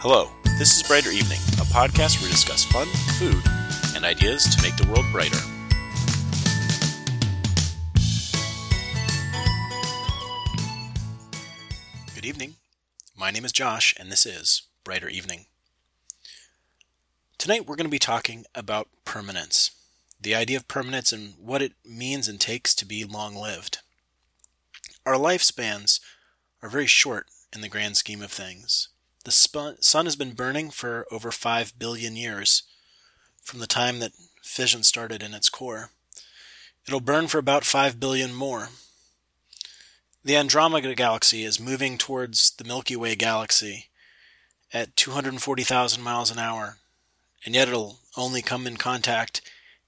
Hello, this is Brighter Evening, a podcast where we discuss fun, food, and ideas to make the world brighter. Good evening. My name is Josh, and this is Brighter Evening. Tonight we're going to be talking about permanence, the idea of permanence and what it means and takes to be long lived. Our lifespans are very short in the grand scheme of things. The sun has been burning for over 5 billion years from the time that fission started in its core. It'll burn for about 5 billion more. The Andromeda Galaxy is moving towards the Milky Way galaxy at 240,000 miles an hour, and yet it'll only come in contact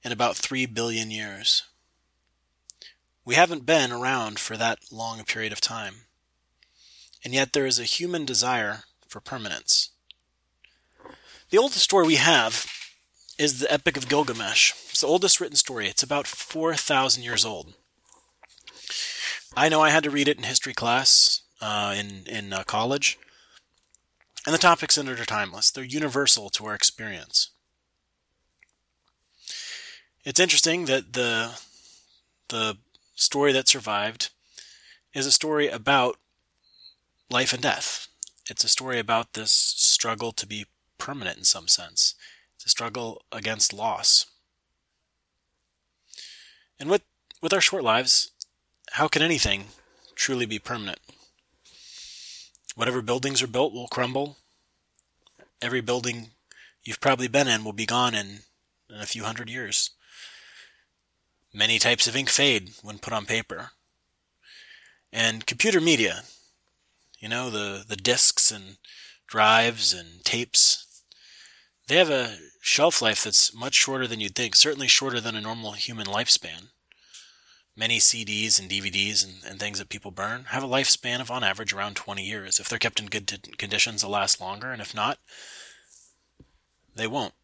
in about 3 billion years. We haven't been around for that long a period of time, and yet there is a human desire for permanence. The oldest story we have is the Epic of Gilgamesh. It's the oldest written story. It's about 4,000 years old. I know I had to read it in history class uh, in in uh, college, and the topics in it are timeless. They're universal to our experience. It's interesting that the the story that survived is a story about life and death. It's a story about this struggle to be permanent in some sense. It's a struggle against loss. And with with our short lives, how can anything truly be permanent? Whatever buildings are built will crumble. Every building you've probably been in will be gone in, in a few hundred years. Many types of ink fade when put on paper. And computer media, you know, the, the disks and drives and tapes, they have a shelf life that's much shorter than you'd think, certainly shorter than a normal human lifespan. Many CDs and DVDs and, and things that people burn have a lifespan of on average around 20 years. If they're kept in good conditions, they'll last longer, and if not, they won't.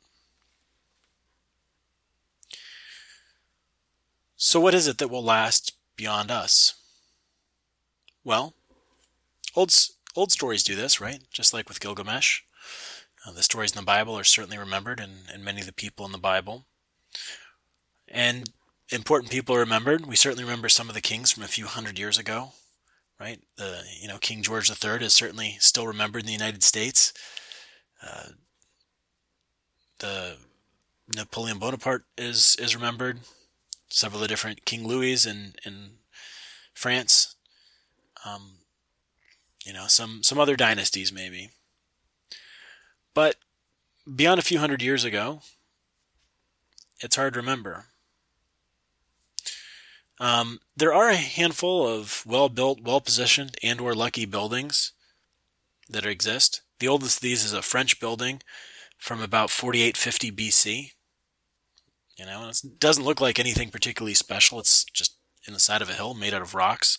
So, what is it that will last beyond us? Well, old, old stories do this, right? Just like with Gilgamesh. Uh, the stories in the Bible are certainly remembered, and, and many of the people in the Bible. And important people are remembered. We certainly remember some of the kings from a few hundred years ago, right? The you know King George III is certainly still remembered in the United States. Uh, the Napoleon Bonaparte is is remembered several of the different King Louis in in France. Um, you know, some some other dynasties maybe. But beyond a few hundred years ago, it's hard to remember. Um, there are a handful of well-built, well-positioned, and/or lucky buildings that exist. The oldest of these is a French building from about 4850 BC. You know, it doesn't look like anything particularly special. It's just in the side of a hill made out of rocks.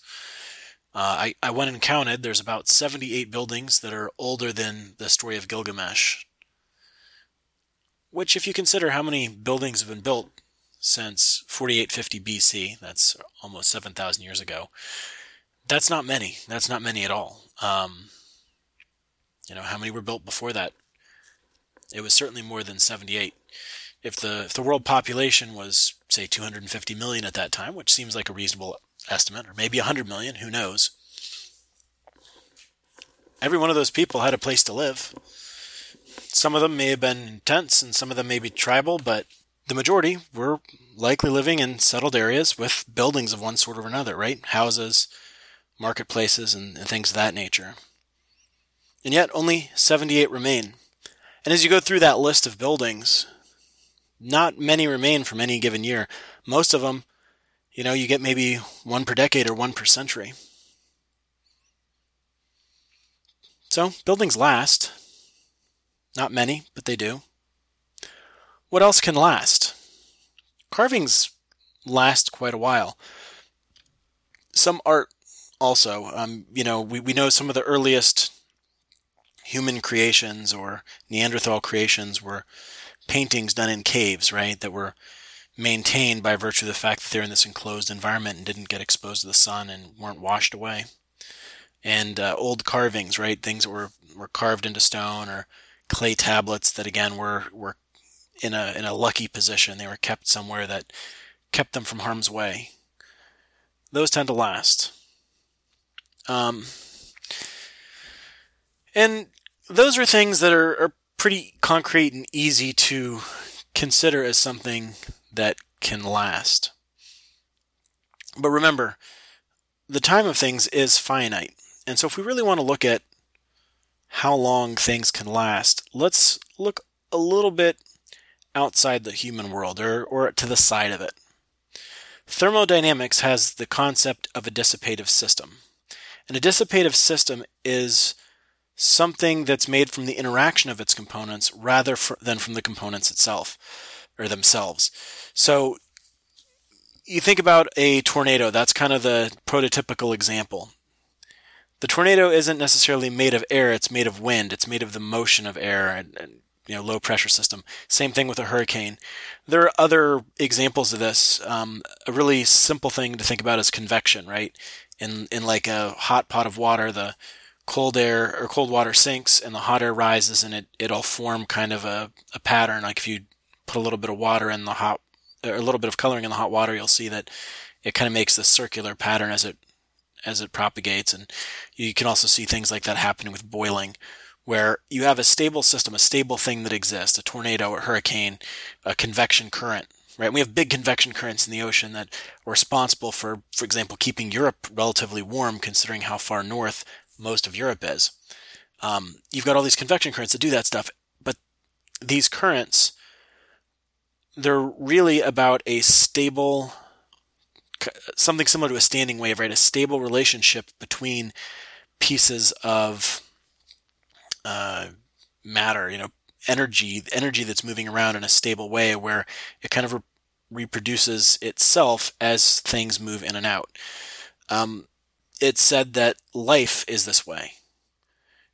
Uh, I, I went and counted. There's about 78 buildings that are older than the story of Gilgamesh. Which, if you consider how many buildings have been built since 4850 BC, that's almost 7,000 years ago, that's not many. That's not many at all. Um, you know, how many were built before that? It was certainly more than 78 if the if the world population was say 250 million at that time, which seems like a reasonable estimate, or maybe 100 million, who knows? Every one of those people had a place to live. Some of them may have been in tents, and some of them may be tribal, but the majority were likely living in settled areas with buildings of one sort or another, right? Houses, marketplaces, and, and things of that nature. And yet, only 78 remain. And as you go through that list of buildings, not many remain from any given year. Most of them, you know, you get maybe one per decade or one per century. So, buildings last. Not many, but they do. What else can last? Carvings last quite a while. Some art also. Um, you know, we, we know some of the earliest human creations or Neanderthal creations were paintings done in caves, right, that were maintained by virtue of the fact that they're in this enclosed environment and didn't get exposed to the sun and weren't washed away. and uh, old carvings, right? Things that were, were carved into stone or clay tablets that again were, were in a, in a lucky position. They were kept somewhere that kept them from harm's way. Those tend to last. Um, and those are things that are, are pretty concrete and easy to consider as something that can last. But remember, the time of things is finite. And so if we really want to look at how long things can last, let's look a little bit outside the human world or, or to the side of it. Thermodynamics has the concept of a dissipative system. And a dissipative system is something that's made from the interaction of its components rather for, than from the components itself or themselves. So you think about a tornado, that's kind of the prototypical example. The tornado isn't necessarily made of air, it's made of wind, it's made of the motion of air and, and you know low pressure system. Same thing with a hurricane. There are other examples of this. Um, a really simple thing to think about is convection, right? In in like a hot pot of water, the cold air or cold water sinks and the hot air rises and it, it'll form kind of a, a pattern. Like if you put a little bit of water in the hot, or a little bit of coloring in the hot water, you'll see that it kind of makes this circular pattern as it, as it propagates. And you can also see things like that happening with boiling where you have a stable system, a stable thing that exists, a tornado a hurricane, a convection current, right? We have big convection currents in the ocean that are responsible for, for example, keeping Europe relatively warm considering how far north most of Europe is. Um, you've got all these convection currents that do that stuff, but these currents, they're really about a stable, something similar to a standing wave, right? A stable relationship between pieces of uh, matter, you know, energy, energy that's moving around in a stable way where it kind of re- reproduces itself as things move in and out. Um, it said that life is this way.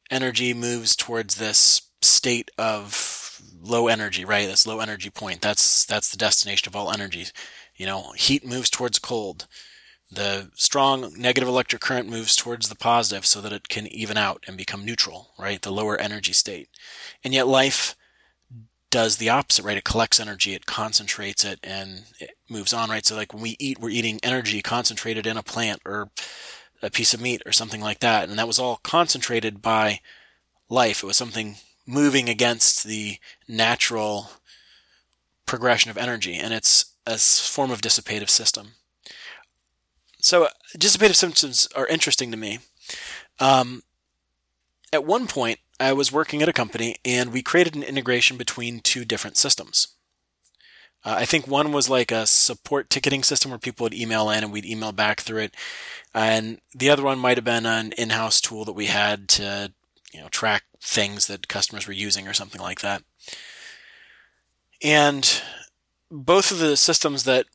Energy moves towards this state of low energy, right? This low energy point. That's that's the destination of all energies. You know, heat moves towards cold. The strong negative electric current moves towards the positive so that it can even out and become neutral, right? The lower energy state. And yet life does the opposite, right? It collects energy, it concentrates it, and it moves on, right? So like when we eat, we're eating energy concentrated in a plant or a piece of meat or something like that. And that was all concentrated by life. It was something moving against the natural progression of energy. And it's a form of dissipative system. So dissipative systems are interesting to me. Um, at one point, I was working at a company and we created an integration between two different systems. Uh, I think one was like a support ticketing system where people would email in and we'd email back through it. And the other one might have been an in-house tool that we had to, you know, track things that customers were using or something like that. And both of the systems that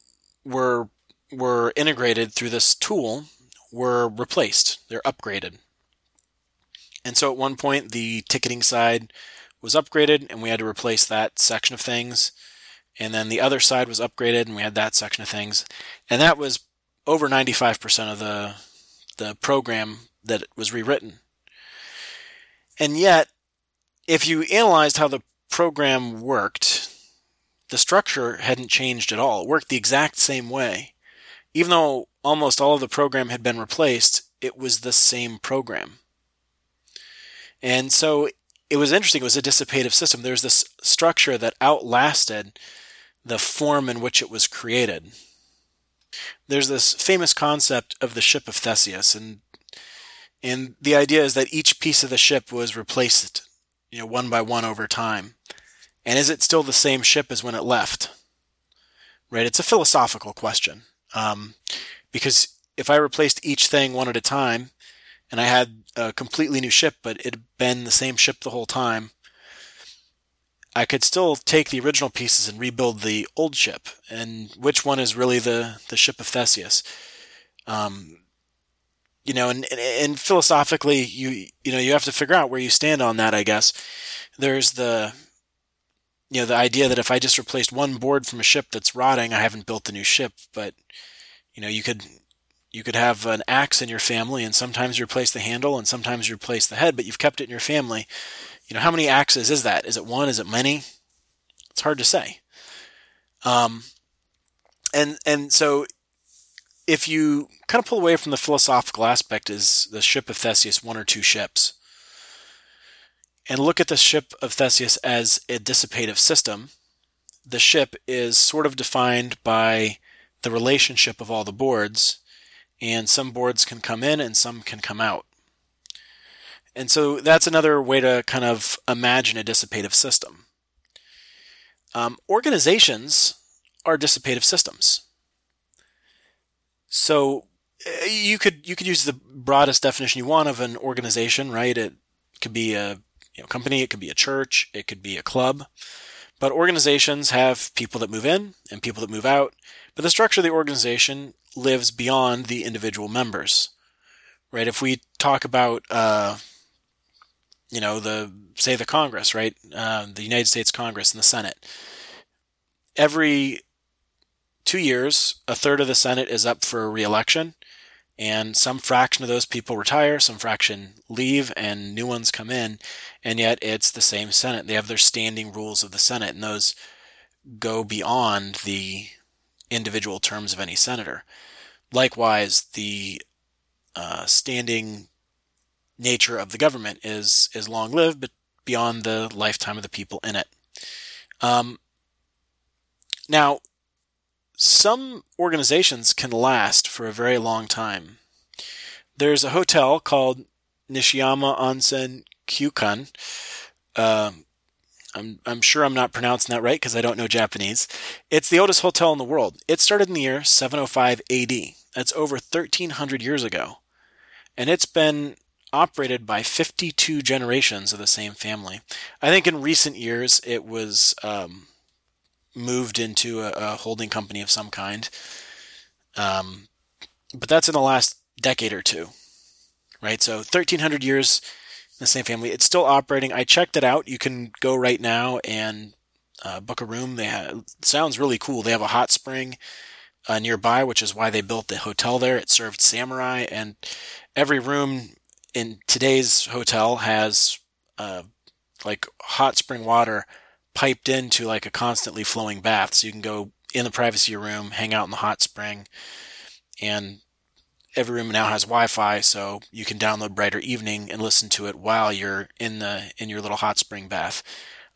were were integrated through this tool were replaced. They're upgraded. And so at one point the ticketing side was upgraded and we had to replace that section of things and then the other side was upgraded and we had that section of things and that was over 95% of the the program that was rewritten and yet if you analyzed how the program worked the structure hadn't changed at all it worked the exact same way even though almost all of the program had been replaced it was the same program and so it was interesting. It was a dissipative system. There's this structure that outlasted the form in which it was created. There's this famous concept of the ship of Theseus, and and the idea is that each piece of the ship was replaced, you know, one by one over time. And is it still the same ship as when it left? Right? It's a philosophical question. Um, because if I replaced each thing one at a time, and I had a completely new ship, but it had been the same ship the whole time, I could still take the original pieces and rebuild the old ship. And which one is really the, the ship of Theseus? Um, you know, and, and, and philosophically, you you know, you have to figure out where you stand on that. I guess there's the you know the idea that if I just replaced one board from a ship that's rotting, I haven't built the new ship. But you know, you could you could have an axe in your family, and sometimes you replace the handle, and sometimes you replace the head, but you've kept it in your family. You know, how many axes is that? Is it one? Is it many? It's hard to say. Um, and and so if you kind of pull away from the philosophical aspect, is the ship of Theseus one or two ships? And look at the ship of Theseus as a dissipative system. The ship is sort of defined by the relationship of all the boards, and some boards can come in and some can come out. And so that's another way to kind of imagine a dissipative system. Um, organizations are dissipative systems. So uh, you could you could use the broadest definition you want of an organization, right? It could be a you know, company, it could be a church, it could be a club. But organizations have people that move in and people that move out. But the structure of the organization lives beyond the individual members, right? If we talk about, uh, you know, the say the Congress, right, uh, the United States Congress and the Senate, every two years, a third of the Senate is up for reelection, and some fraction of those people retire, some fraction leave, and new ones come in, and yet it's the same Senate. They have their standing rules of the Senate, and those go beyond the individual terms of any senator. Likewise, the uh, standing nature of the government is is long lived, but beyond the lifetime of the people in it. Um, now, some organizations can last for a very long time. There's a hotel called Nishiyama Onsen Kyukan. Uh, I'm, I'm sure I'm not pronouncing that right because I don't know Japanese. It's the oldest hotel in the world. It started in the year 705 AD. That's over 1300 years ago. And it's been operated by 52 generations of the same family. I think in recent years it was um, moved into a, a holding company of some kind. Um, but that's in the last decade or two, right? So 1300 years in the same family. It's still operating. I checked it out. You can go right now and uh, book a room. They have, sounds really cool. They have a hot spring uh, nearby, which is why they built the hotel there. It served samurai, and every room in today's hotel has uh, like hot spring water piped into like a constantly flowing bath. So you can go in the privacy of your room, hang out in the hot spring, and every room now has Wi-Fi, so you can download Brighter Evening and listen to it while you're in the in your little hot spring bath.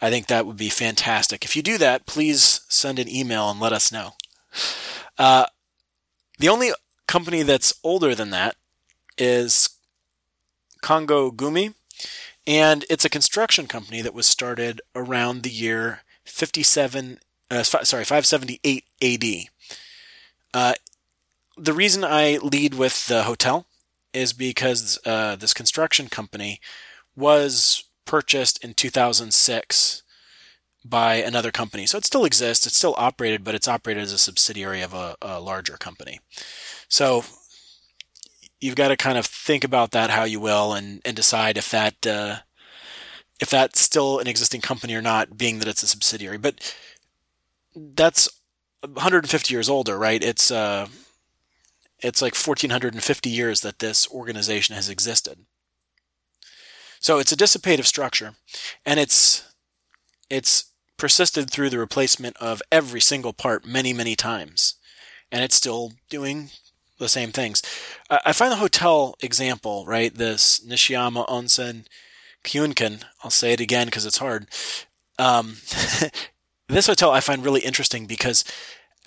I think that would be fantastic. If you do that, please send an email and let us know. Uh, the only company that's older than that is Kongo Gumi, and it's a construction company that was started around the year 57 uh, sorry 578 AD. Uh, the reason I lead with the hotel is because uh, this construction company was purchased in 2006 by another company. So it still exists, it's still operated, but it's operated as a subsidiary of a, a larger company. So you've got to kind of think about that how you will and, and decide if that uh, if that's still an existing company or not, being that it's a subsidiary. But that's 150 years older, right? It's uh, it's like 1450 years that this organization has existed. So it's a dissipative structure, and it's it's persisted through the replacement of every single part many many times, and it's still doing the same things. I find the hotel example, right? This Nishiyama Onsen Kyunkan. I'll say it again because it's hard. Um, this hotel I find really interesting because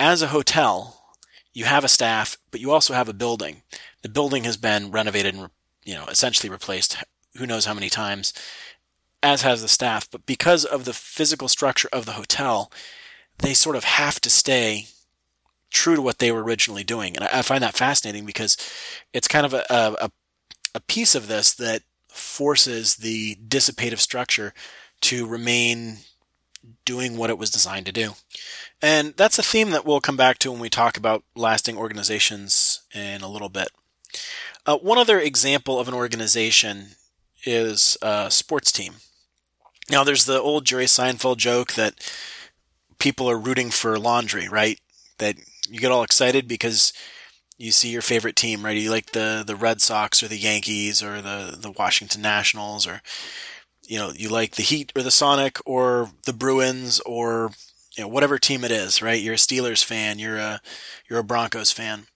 as a hotel, you have a staff, but you also have a building. The building has been renovated and you know essentially replaced. Who knows how many times? As has the staff, but because of the physical structure of the hotel, they sort of have to stay true to what they were originally doing. And I, find that fascinating because it's kind of a, a, a piece of this that forces the dissipative structure to remain doing what it was designed to do. And that's a theme that we'll come back to when we talk about lasting organizations in a little bit. Uh, one other example of an organization is a sports team. Now, there's the old Jerry Seinfeld joke that people are rooting for laundry, right? That you get all excited because you see your favorite team, right? You like the the Red Sox or the Yankees or the the Washington Nationals or you know, you like the Heat or the Sonic or the Bruins or you know whatever team it is, right? You're a Steelers fan, you're a you're a Broncos fan.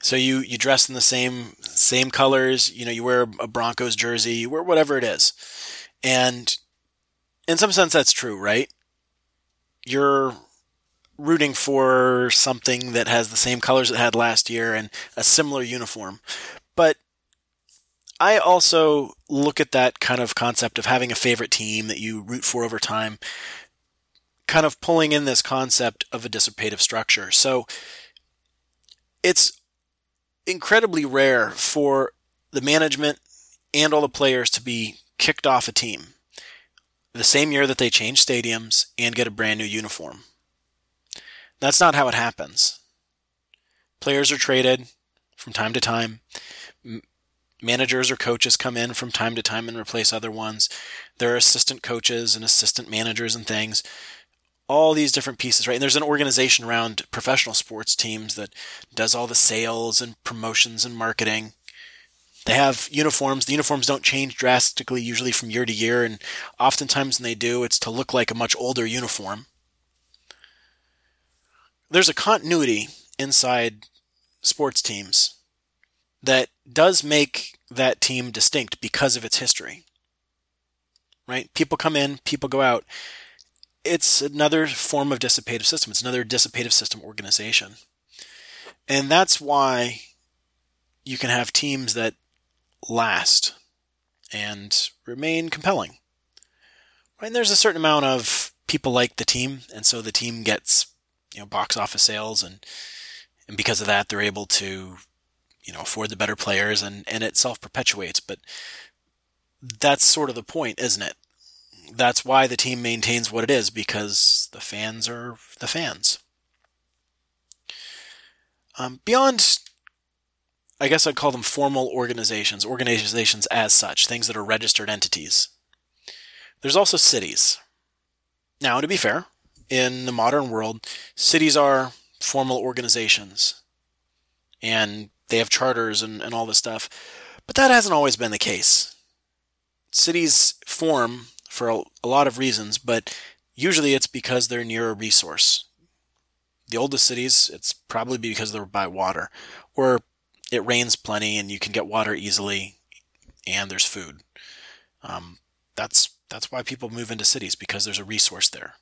So you you dress in the same same colors, you know, you wear a Broncos jersey, you wear whatever it is. And in some sense that's true, right? You're rooting for something that has the same colors it had last year and a similar uniform. But I also look at that kind of concept of having a favorite team that you root for over time, kind of pulling in this concept of a dissipative structure. So it's incredibly rare for the management and all the players to be kicked off a team the same year that they change stadiums and get a brand new uniform. That's not how it happens. Players are traded from time to time. Managers or coaches come in from time to time and replace other ones. There are assistant coaches and assistant managers and things. All these different pieces, right? And there's an organization around professional sports teams that does all the sales and promotions and marketing. They have uniforms. The uniforms don't change drastically, usually from year to year, and oftentimes when they do, it's to look like a much older uniform there's a continuity inside sports teams that does make that team distinct because of its history. Right? People come in, people go out. It's another form of dissipative system. It's another dissipative system organization. And that's why you can have teams that last and remain compelling. Right? And there's a certain amount of people like the team, and so the team gets you know box office sales and and because of that they're able to you know afford the better players and and it self perpetuates but that's sort of the point isn't it? That's why the team maintains what it is because the fans are the fans. Um, beyond i guess i'd call them formal organizations organizations as such things that are registered entities there's also cities. Now to be fair in the modern world, cities are formal organizations and they have charters and, and all this stuff. But that hasn't always been the case. Cities form for a, a lot of reasons, but usually it's because they're near a resource. The oldest cities, it's probably because they're by water, or it rains plenty and you can get water easily, and there's food. Um, that's that's why people move into cities because there's a resource there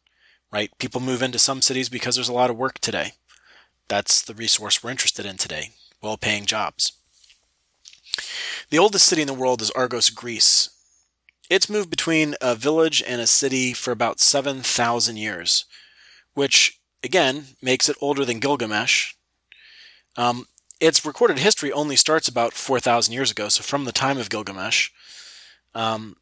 right? People move into some cities because there's a lot of work today. That's the resource we're interested in today well paying jobs. The oldest city in the world is Argos, Greece. It's moved between a village and a city for about 7,000 years, which, again, makes it older than Gilgamesh. Um, its recorded history only starts about 4,000 years ago, so from the time of Gilgamesh. Um,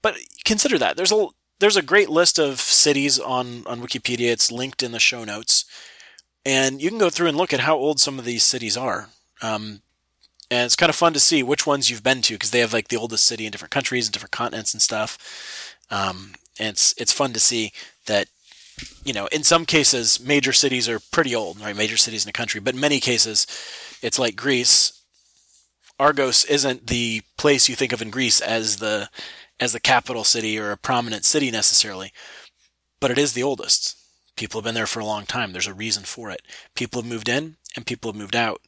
but consider that. There's a, there's a great list of cities on, on Wikipedia. It's linked in the show notes. And you can go through and look at how old some of these cities are. Um, and it's kind of fun to see which ones you've been to because they have like the oldest city in different countries and different continents and stuff. Um, and it's it's fun to see that you know in some cases major cities are pretty old, right? Major cities in a country, but in many cases it's like Greece. Argos isn't the place you think of in Greece as the as the capital city or a prominent city necessarily, but it is the oldest. People have been there for a long time. There's a reason for it. People have moved in and people have moved out.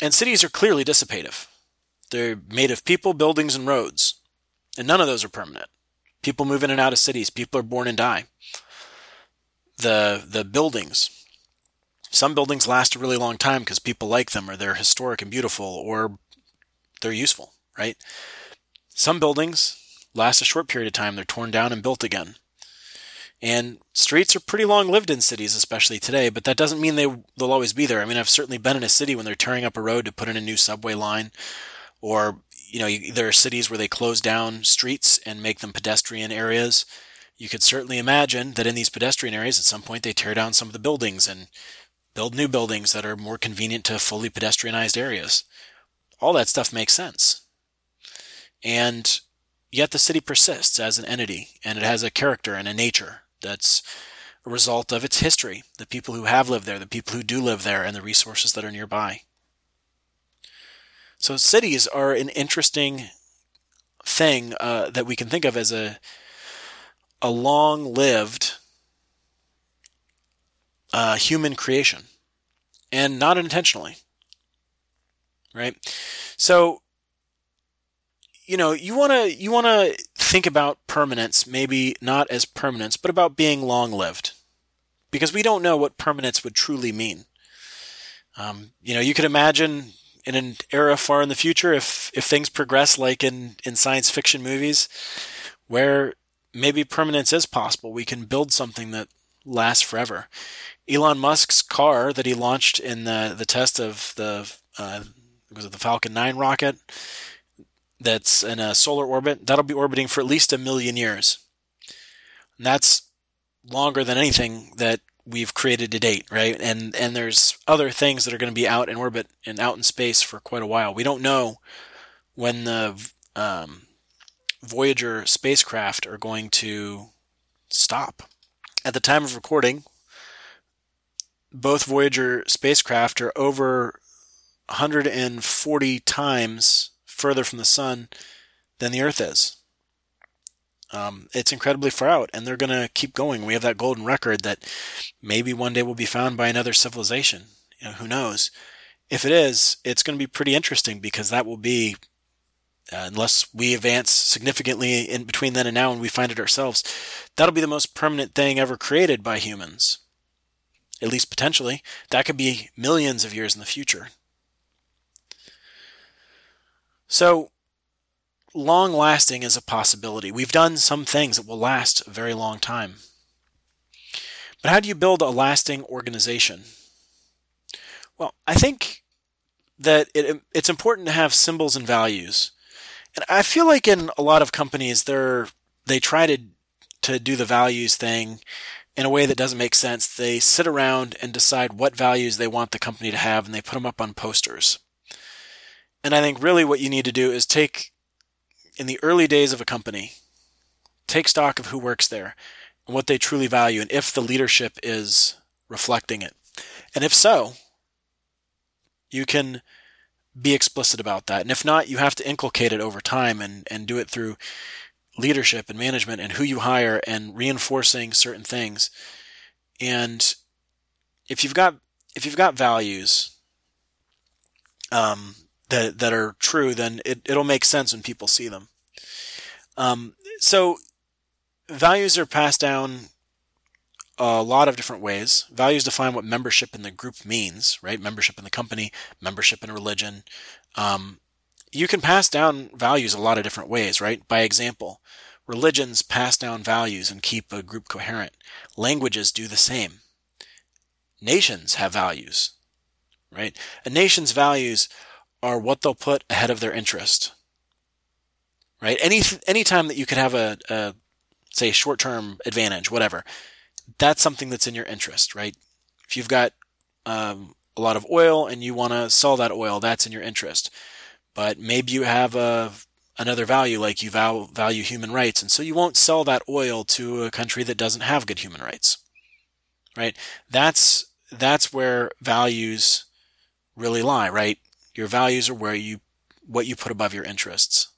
And cities are clearly dissipative. They're made of people, buildings, and roads. And none of those are permanent. People move in and out of cities. People are born and die. The, the buildings, some buildings last a really long time because people like them or they're historic and beautiful or they're useful, right? Some buildings last a short period of time, they're torn down and built again. And streets are pretty long lived in cities, especially today, but that doesn't mean they, they'll always be there. I mean, I've certainly been in a city when they're tearing up a road to put in a new subway line, or, you know, there are cities where they close down streets and make them pedestrian areas. You could certainly imagine that in these pedestrian areas, at some point, they tear down some of the buildings and build new buildings that are more convenient to fully pedestrianized areas. All that stuff makes sense. And yet the city persists as an entity and it has a character and a nature that's a result of its history, the people who have lived there, the people who do live there, and the resources that are nearby. So cities are an interesting thing uh, that we can think of as a a long-lived uh, human creation, and not intentionally, right? So you know you want to you want to think about permanence maybe not as permanence but about being long lived because we don't know what permanence would truly mean. Um, you know you could imagine in an era far in the future if if things progress like in in science fiction movies where maybe permanence is possible we can build something that lasts forever. Elon Musk's car that he launched in the the test of the uh, was it the Falcon 9 rocket that's in a solar orbit, that'll be orbiting for at least a million years. And that's longer than anything that we've created to date, right? And and there's other things that are going to be out in orbit and out in space for quite a while. We don't know when the um, Voyager spacecraft are going to stop. At the time of recording, both Voyager spacecraft are over 140 times further from the sun than the Earth is. Um, it's incredibly far out, and they're going to keep going. We have that golden record that maybe one day will be found by another civilization. You know, who knows? If it is, it's going to be pretty interesting because that will be, uh, unless we advance significantly in between then and now and we find it ourselves, that'll be the most permanent thing ever created by humans. At least potentially. That could be millions of years in the future. So, long lasting is a possibility. We've done some things that will last a very long time. But how do you build a lasting organization? Well, I think that it, it's important to have symbols and values. And I feel like in a lot of companies, they're, they try to, to do the values thing in a way that doesn't make sense. They sit around and decide what values they want the company to have and they put them up on posters. And I think really what you need to do is take, in the early days of a company, take stock of who works there and what they truly value and if the leadership is reflecting it. And if so, you can be explicit about that. And if not, you have to inculcate it over time and, and do it through leadership and management and who you hire and reinforcing certain things. And if you've got if you've got values, um, that that are true, then it, it'll make sense when people see them. Um, so values are passed down a lot of different ways. Values define what membership in the group means, right? Membership in the company, membership in religion. Um, you can pass down values a lot of different ways, right? By example, religions pass down values and keep a group coherent. Languages do the same. Nations have values, right? A nation's values are what they'll put ahead of their interest. Right? Any any time that you could have a, a say short term advantage, whatever, that's something that's in your interest, right? If you've got um, a lot of oil and you want to sell that oil, that's in your interest. But maybe you have a another value, like you val- value human rights, and so you won't sell that oil to a country that doesn't have good human rights, right? That's that's where values really lie, right? Your values are where you what you put above your interests.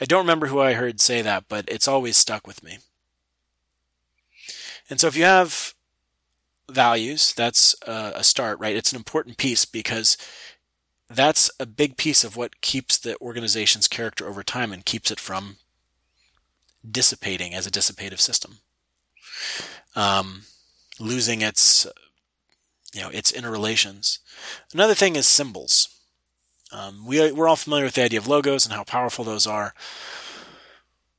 I don't remember who I heard say that, but it's always stuck with me. And so if you have values, that's a start, right? It's an important piece because that's a big piece of what keeps the organization's character over time and keeps it from dissipating as a dissipative system, um, losing its, you know, its interrelations. Another thing is symbols. Um, we, we're all familiar with the idea of logos and how powerful those are.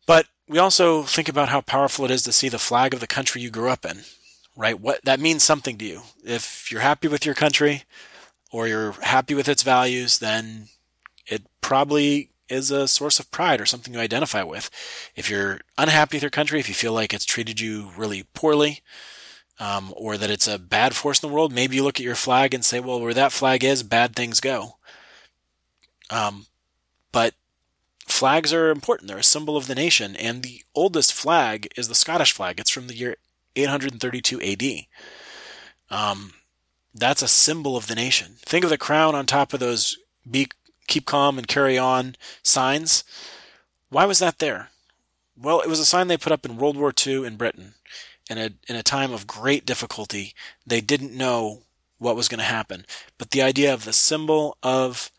But we also think about how powerful it is to see the flag of the country you grew up in, right? What that means something to you. If you're happy with your country or you're happy with its values, then it probably is a source of pride or something you identify with. If you're unhappy with your country, if you feel like it's treated you really poorly, um, or that it's a bad force in the world, maybe you look at your flag and say, well, where that flag is, bad things go. Um, but flags are important. They're a symbol of the nation, and the oldest flag is the Scottish flag. It's from the year 832 AD. Um, that's a symbol of the nation. Think of the crown on top of those be keep calm and carry on signs. Why was that there? Well, it was a sign they put up in World War II in Britain. In a, in a time of great difficulty, they didn't know what was going to happen. But the idea of the symbol of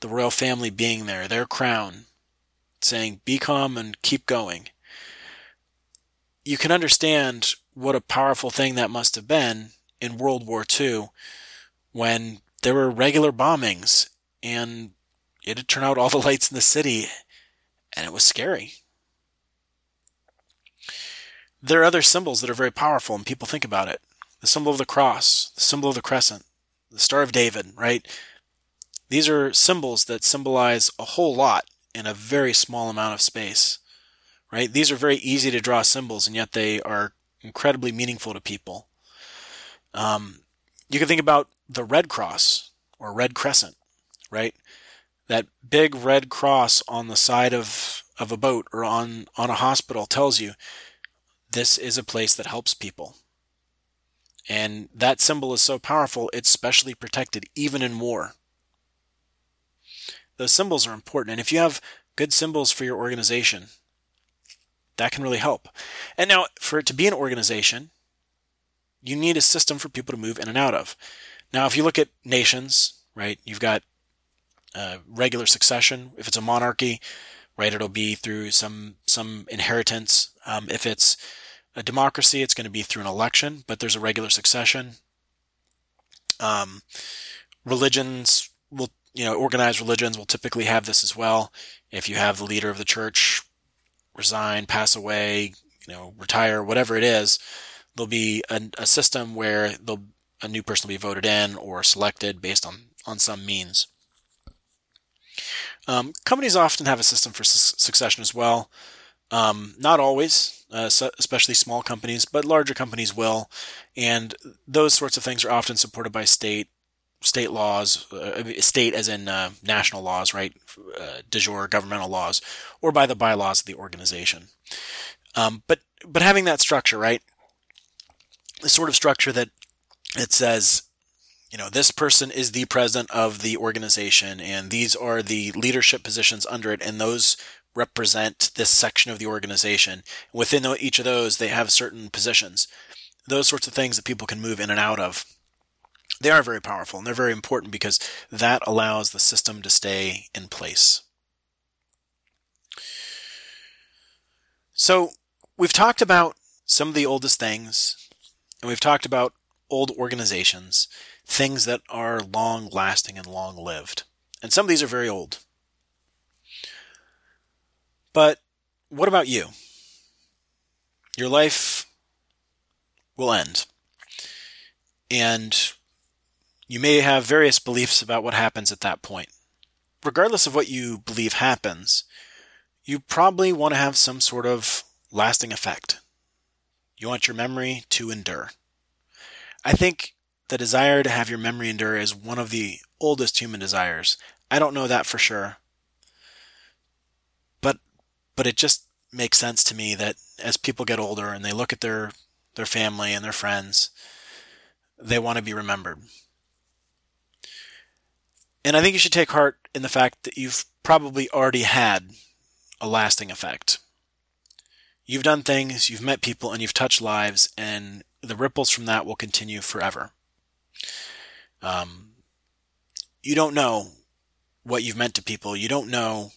the royal family being there, their crown, saying, be calm and keep going. You can understand what a powerful thing that must have been in World War II when there were regular bombings and it had turned out all the lights in the city and it was scary. There are other symbols that are very powerful and people think about it. The symbol of the cross, the symbol of the crescent, the Star of David, right? These are symbols that symbolize a whole lot in a very small amount of space, right? These are very easy to draw symbols, and yet they are incredibly meaningful to people. Um, you can think about the Red Cross or Red Crescent, right? That big red cross on the side of, of a boat or on, on a hospital tells you this is a place that helps people. And that symbol is so powerful, it's specially protected even in war. Those symbols are important. And if you have good symbols for your organization, that can really help. And now, for it to be an organization, you need a system for people to move in and out of. Now, if you look at nations, right, you've got uh, regular succession. If it's a monarchy, right, it'll be through some some inheritance. Um, if it's a democracy, it's going to be through an election, but there's a regular succession. Um, religions will, you know, organized religions will typically have this as well. If you have the leader of the church resign, pass away, you know, retire, whatever it is, there'll be a, a system where a new person will be voted in or selected based on, on some means. Um, companies often have a system for su- succession as well. Um, not always, uh, especially small companies, but larger companies will. And those sorts of things are often supported by state state laws, uh, state as in uh, national laws, right, uh, de jure governmental laws, or by the bylaws of the organization. Um, but but having that structure, right, the sort of structure that it says, you know, this person is the president of the organization, and these are the leadership positions under it, and those represent this section of the organization. Within each of those, they have certain positions. Those sorts of things that people can move in and out of. They are very powerful and they're very important because that allows the system to stay in place. So, we've talked about some of the oldest things and we've talked about old organizations, things that are long lasting and long lived. And some of these are very old. But what about you? Your life will end. And you may have various beliefs about what happens at that point. Regardless of what you believe happens, you probably want to have some sort of lasting effect. You want your memory to endure. I think the desire to have your memory endure is one of the oldest human desires. I don't know that for sure. But but it just makes sense to me that as people get older and they look at their their family and their friends, they want to be remembered. And I think you should take heart in the fact that you've probably already had a lasting effect. You've done things, you've met people, and you've touched lives, and the ripples from that will continue forever. Um, you don't know what you've meant to people. You don't know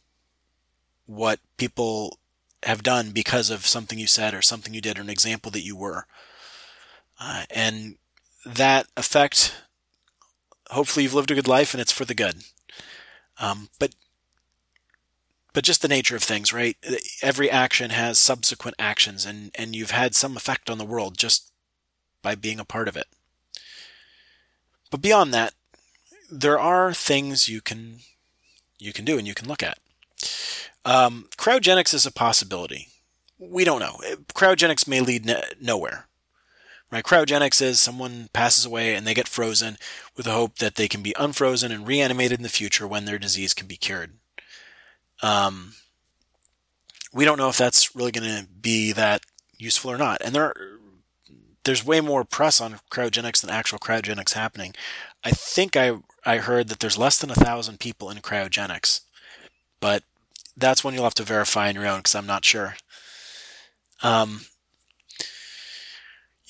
what people have done because of something you said or something you did or an example that you were. Uh, and that effect, hopefully you've lived a good life and it's for the good. Um, but but just the nature of things, right? Every action has subsequent actions, and, and you've had some effect on the world just by being a part of it. But beyond that, there are things you can you can do and you can look at. Um, cryogenics is a possibility. We don't know. Cryogenics may lead ne- nowhere. Right? Cryogenics is someone passes away and they get frozen with the hope that they can be unfrozen and reanimated in the future when their disease can be cured. Um, we don't know if that's really going to be that useful or not. And there are, there's way more press on cryogenics than actual cryogenics happening. I think I I heard that there's less than a thousand people in cryogenics, but that's one you'll have to verify on your own because I'm not sure. Um,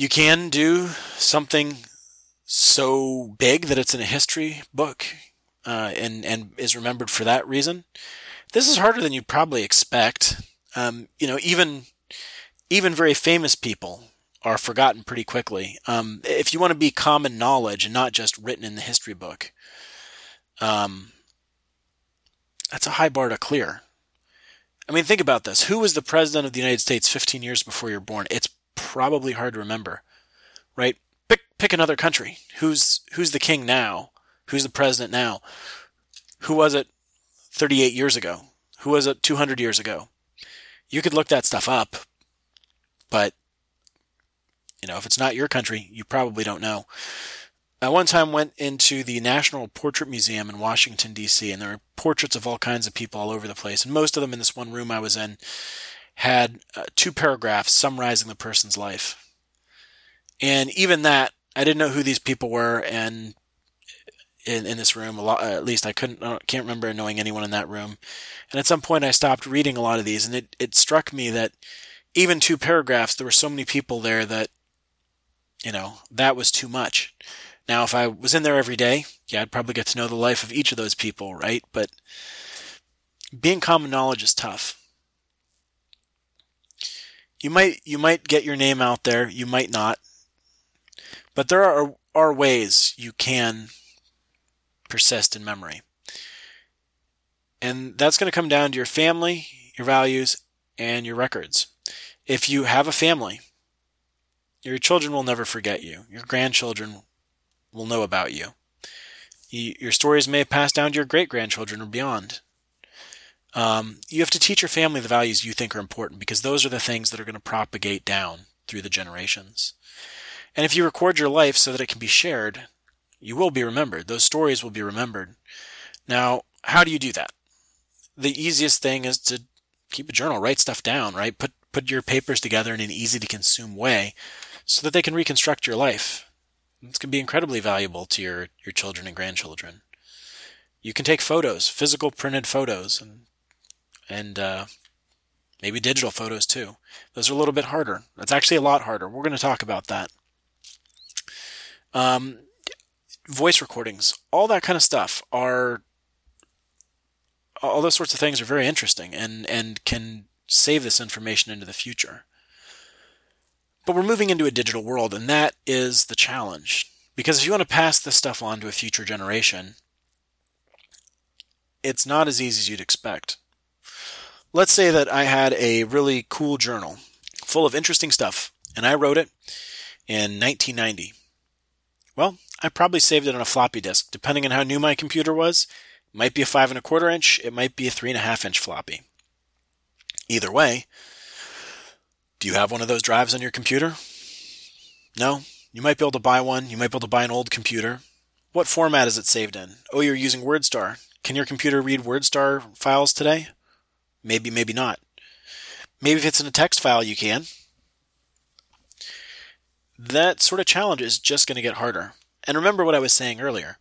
you can do something so big that it's in a history book uh, and and is remembered for that reason. This is harder than you'd probably expect. Um, you know, even even very famous people are forgotten pretty quickly. Um, if you want to be common knowledge and not just written in the history book, um, that's a high bar to clear. I mean, think about this. Who was the president of the United States 15 years before you were born? It's probably hard to remember, right? Pick pick another country. Who's who's the king now? Who's the president now? Who was it 38 years ago? Who was it 200 years ago? You could look that stuff up, but you know, if it's not your country, you probably don't know. I one time went into the National Portrait Museum in Washington, D.C., and there were portraits of all kinds of people all over the place. And most of them in this one room I was in had uh, two paragraphs summarizing the person's life. And even that, I didn't know who these people were, and in, in this room, a lot, at least I couldn't, I can't remember knowing anyone in that room. And at some point, I stopped reading a lot of these, and it, it struck me that even two paragraphs, there were so many people there that you know, that was too much. Now, if I was in there every day, yeah, I'd probably get to know the life of each of those people, right? But being common knowledge is tough. You might you might get your name out there, you might not. But there are are ways you can persist in memory. And that's going to come down to your family, your values, and your records. If you have a family, your children will never forget you. Your grandchildren will know about you. Your stories may pass down to your great grandchildren or beyond. Um, you have to teach your family the values you think are important because those are the things that are going to propagate down through the generations. And if you record your life so that it can be shared, you will be remembered. Those stories will be remembered. Now, how do you do that? The easiest thing is to keep a journal, write stuff down, right? Put put your papers together in an easy to consume way so that they can reconstruct your life. It's going to be incredibly valuable to your, your children and grandchildren. You can take photos, physical printed photos, and and uh, maybe digital photos too. Those are a little bit harder. That's actually a lot harder. We're going to talk about that. Um, voice recordings, all that kind of stuff are all those sorts of things are very interesting and and can save this information into the future. But we're moving into a digital world, and that is the challenge. Because if you want to pass this stuff on to a future generation, it's not as easy as you'd expect. Let's say that I had a really cool journal full of interesting stuff, and I wrote it in 1990. Well, I probably saved it on a floppy disk, depending on how new my computer was. It might be a five and a quarter inch, it might be a three and a half inch floppy. Either way, do you have one of those drives on your computer? No? You might be able to buy one. You might be able to buy an old computer. What format is it saved in? Oh, you're using WordStar. Can your computer read WordStar files today? Maybe, maybe not. Maybe if it's in a text file, you can. That sort of challenge is just going to get harder. And remember what I was saying earlier.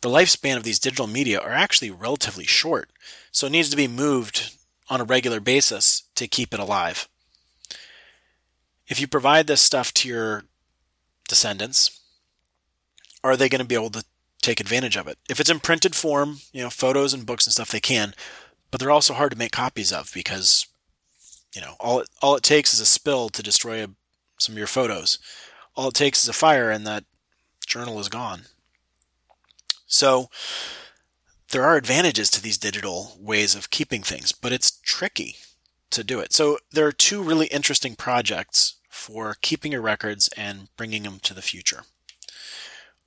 The lifespan of these digital media are actually relatively short, so it needs to be moved on a regular basis to keep it alive if you provide this stuff to your descendants, are they going to be able to take advantage of it? If it's in printed form, you know, photos and books and stuff, they can, but they're also hard to make copies of because, you know, all it, all it takes is a spill to destroy a, some of your photos. All it takes is a fire and that journal is gone. So, there are advantages to these digital ways of keeping things, but it's tricky to do it. So there are two really interesting projects for keeping your records and bringing them to the future.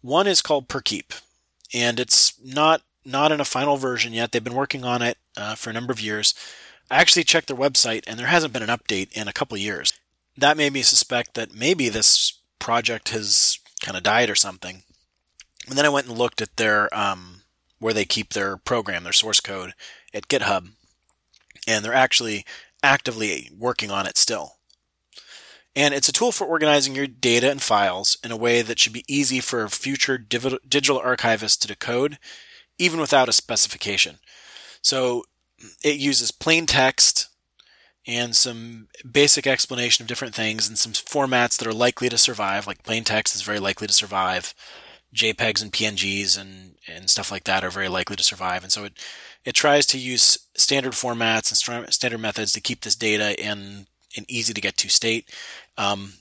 One is called Perkeep, and it's not not in a final version yet. They've been working on it uh, for a number of years. I actually checked their website, and there hasn't been an update in a couple years. That made me suspect that maybe this project has kind of died or something. And then I went and looked at their um, where they keep their program, their source code at GitHub, and they're actually actively working on it still. And it's a tool for organizing your data and files in a way that should be easy for future digital archivists to decode, even without a specification. So it uses plain text and some basic explanation of different things and some formats that are likely to survive, like plain text is very likely to survive. JPEGs and PNGs and, and stuff like that are very likely to survive. And so it, it tries to use standard formats and standard methods to keep this data in an easy to get to state. Um,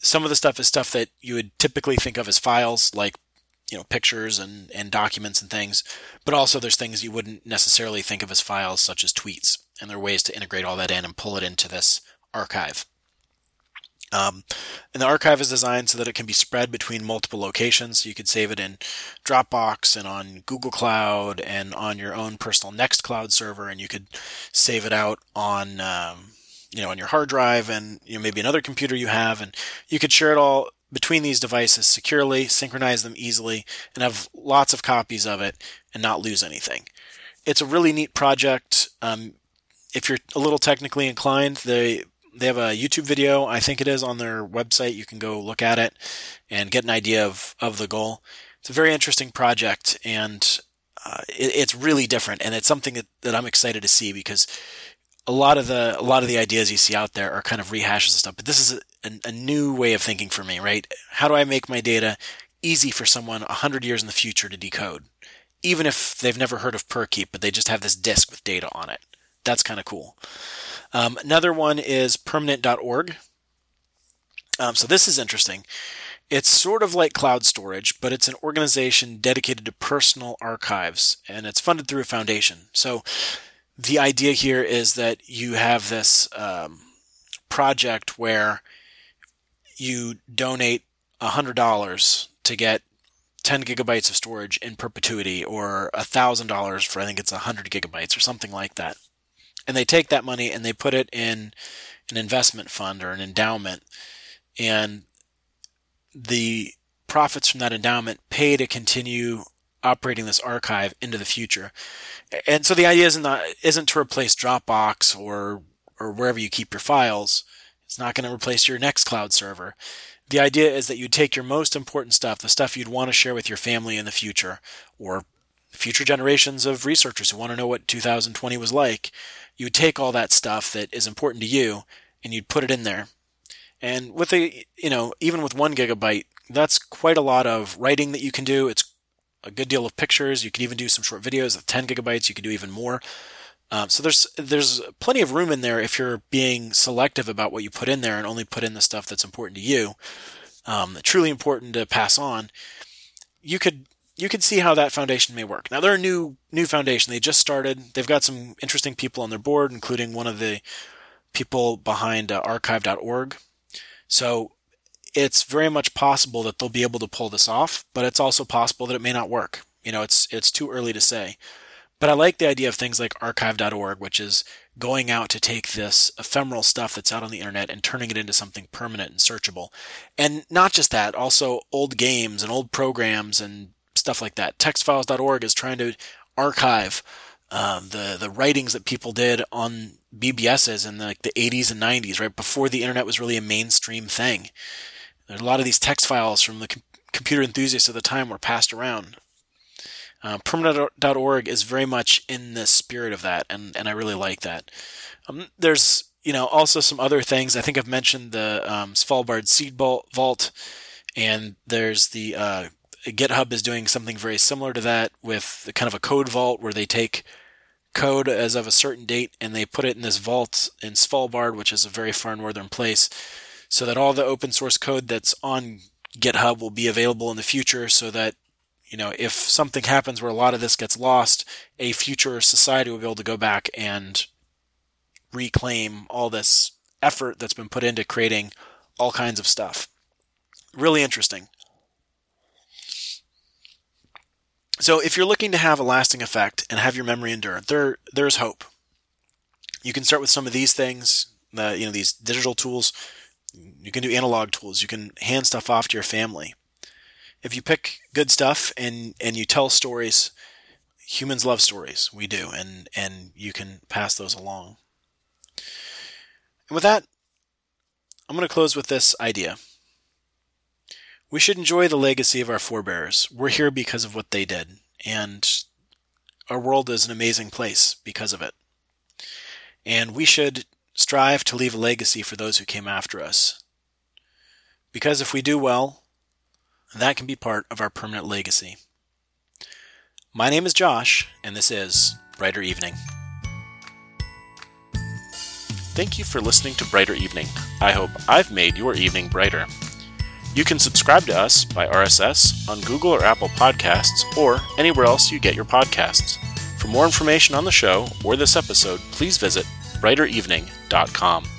some of the stuff is stuff that you would typically think of as files, like you know pictures and, and documents and things, but also there's things you wouldn't necessarily think of as files, such as tweets, and there are ways to integrate all that in and pull it into this archive. Um, and the archive is designed so that it can be spread between multiple locations. So you could save it in Dropbox and on Google Cloud and on your own personal Nextcloud server, and you could save it out on um, you know on your hard drive and you know maybe another computer you have, and you could share it all between these devices securely, synchronize them easily, and have lots of copies of it and not lose anything. It's a really neat project. Um, if you're a little technically inclined, they they have a YouTube video, I think it is, on their website. You can go look at it and get an idea of, of the goal. It's a very interesting project and uh, it, it's really different and it's something that, that I'm excited to see because a lot of the a lot of the ideas you see out there are kind of rehashes of stuff, but this is a, a, new way of thinking for me, right? How do I make my data easy for someone hundred years in the future to decode, even if they've never heard of Perkeep, but they just have this disk with data on it? That's kind of cool. Um, another one is permanent.org. Um, so this is interesting. It's sort of like cloud storage, but it's an organization dedicated to personal archives, and it's funded through a foundation. So the idea here is that you have this um, project where you donate $100 to get 10 gigabytes of storage in perpetuity or $1,000 for I think it's 100 gigabytes or something like that. And they take that money and they put it in an investment fund or an endowment. And the profits from that endowment pay to continue operating this archive into the future and so the idea isn't isn't to replace dropbox or or wherever you keep your files it's not going to replace your Nextcloud server the idea is that you take your most important stuff the stuff you'd want to share with your family in the future or future generations of researchers who want to know what 2020 was like you take all that stuff that is important to you and you'd put it in there. And with a, you know, even with one gigabyte, that's quite a lot of writing that you can do. It's a good deal of pictures. You can even do some short videos of 10 gigabytes. You can do even more. Um, so there's there's plenty of room in there if you're being selective about what you put in there and only put in the stuff that's important to you, um, truly important to pass on. You could you could see how that foundation may work. Now they're a new new foundation. They just started. They've got some interesting people on their board, including one of the people behind uh, archive.org. So it's very much possible that they'll be able to pull this off, but it's also possible that it may not work. You know, it's it's too early to say. But I like the idea of things like archive.org, which is going out to take this ephemeral stuff that's out on the internet and turning it into something permanent and searchable. And not just that, also old games and old programs and stuff like that. Textfiles.org is trying to archive um, the the writings that people did on BBSs in the, like the 80s and 90s, right before the internet was really a mainstream thing. A lot of these text files from the com- computer enthusiasts of the time were passed around. Uh, permanent.org is very much in the spirit of that, and, and I really like that. Um, there's you know also some other things. I think I've mentioned the um, Svalbard Seed Vault, and there's the uh, GitHub is doing something very similar to that with kind of a code vault where they take code as of a certain date and they put it in this vault in Svalbard, which is a very far northern place, so that all the open source code that's on GitHub will be available in the future so that you know if something happens where a lot of this gets lost, a future society will be able to go back and reclaim all this effort that's been put into creating all kinds of stuff. Really interesting. So if you're looking to have a lasting effect and have your memory endure, there there's hope. You can start with some of these things, you know, these digital tools. You can do analog tools. You can hand stuff off to your family. If you pick good stuff and and you tell stories, humans love stories. We do, and and you can pass those along. And with that, I'm going to close with this idea. We should enjoy the legacy of our forebears. We're here because of what they did, and our world is an amazing place because of it. And we should strive to leave a legacy for those who came after us. Because if we do well, that can be part of our permanent legacy. My name is Josh, and this is Brighter Evening. Thank you for listening to Brighter Evening. I hope I've made your evening brighter. You can subscribe to us by RSS on Google or Apple Podcasts or anywhere else you get your podcasts. For more information on the show or this episode, please visit brighter.evening.com.